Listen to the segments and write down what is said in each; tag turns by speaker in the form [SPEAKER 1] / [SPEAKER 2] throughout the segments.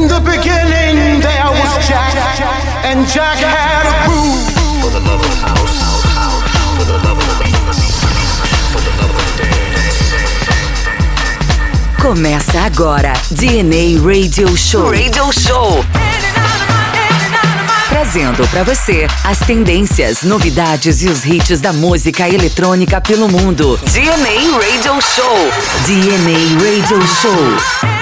[SPEAKER 1] In the beginning, there was Jack, and Jack had a groove. For the love of house, for the love of
[SPEAKER 2] for the love of dance. Começa agora DNA Radio Show. Radio Show. Trazendo para você as tendências, novidades e os hits da música eletrônica pelo mundo. DNA Radio Show. DNA Radio Show.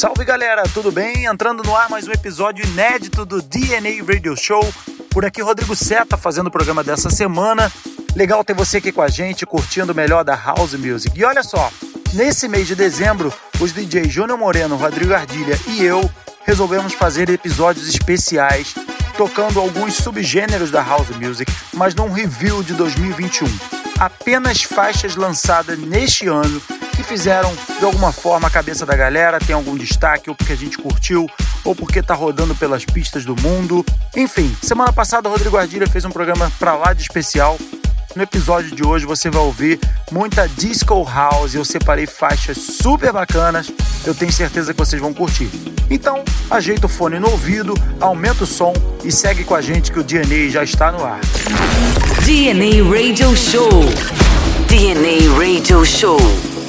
[SPEAKER 3] Salve galera, tudo bem? Entrando no ar mais um episódio inédito do DNA Radio Show. Por aqui, Rodrigo Seta fazendo o programa dessa semana. Legal ter você aqui com a gente, curtindo o melhor da House Music. E olha só, nesse mês de dezembro, os DJs Júnior Moreno, Rodrigo Ardilha e eu resolvemos fazer episódios especiais tocando alguns subgêneros da House Music, mas num review de 2021. Apenas faixas lançadas neste ano que fizeram de alguma forma a cabeça da galera, tem algum destaque, ou porque a gente curtiu, ou porque tá rodando pelas pistas do mundo. Enfim, semana passada o Rodrigo Ardilha fez um programa pra lá de especial. No episódio de hoje você vai ouvir muita disco house. Eu separei faixas super bacanas. Eu tenho certeza que vocês vão curtir. Então, ajeita o fone no ouvido, aumenta o som e segue com a gente que o DNA já está no ar.
[SPEAKER 2] DNA Radio Show. DNA Radio Show.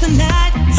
[SPEAKER 4] tonight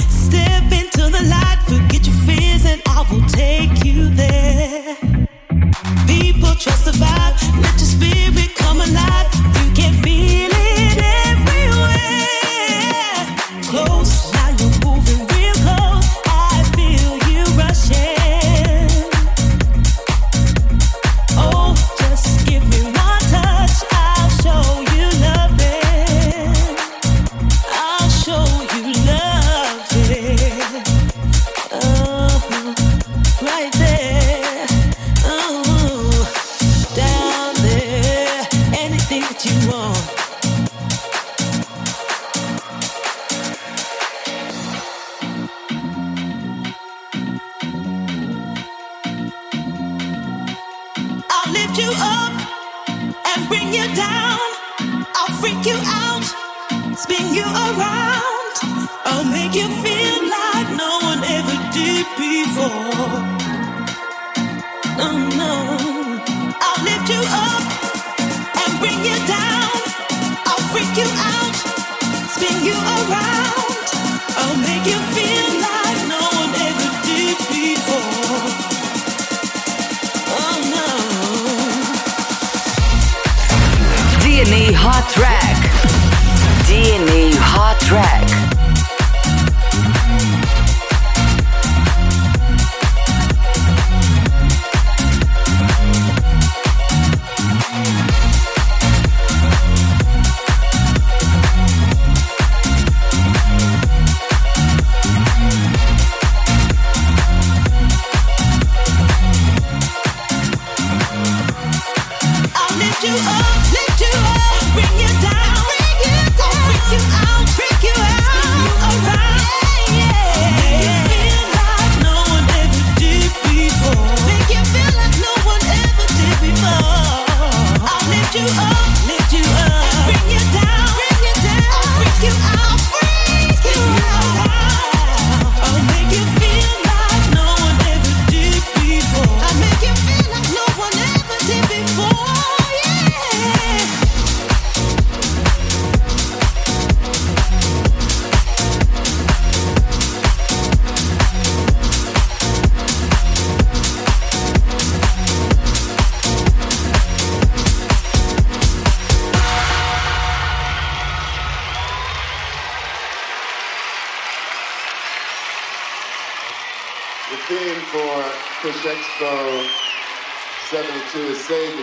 [SPEAKER 4] Lift you up, bring you
[SPEAKER 5] down, bring you
[SPEAKER 4] down, bring you out.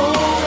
[SPEAKER 6] Oh.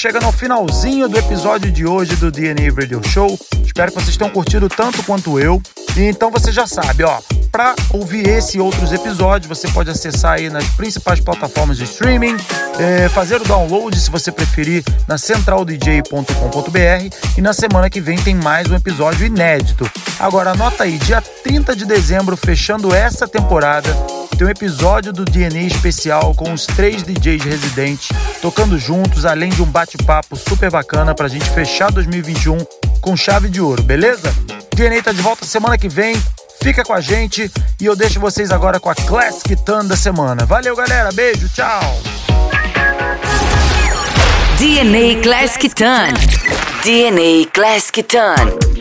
[SPEAKER 3] Chegando ao finalzinho do episódio de hoje do DNA Radio Show. Espero que vocês tenham curtido tanto quanto eu. E então você já sabe, ó, para ouvir esse e outros episódios, você pode acessar aí nas principais plataformas de streaming, é, fazer o download se você preferir na centraldj.com.br e na semana que vem tem mais um episódio inédito. Agora anota aí, dia 30 de dezembro, fechando essa temporada, tem um episódio do DNA especial com os três DJs residentes tocando juntos, além de um bate-papo super bacana pra gente fechar 2021 com chave de ouro, beleza? DNA tá de volta semana que vem. Fica com a gente e eu deixo vocês agora com a Classic Tan da semana. Valeu, galera. Beijo, tchau.
[SPEAKER 4] DNA Classic Tan. DNA Classic Tan.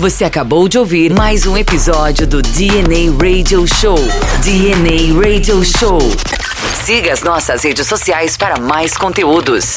[SPEAKER 2] Você acabou de ouvir mais um episódio do DNA Radio Show. DNA Radio Show. Siga as nossas redes sociais para mais conteúdos.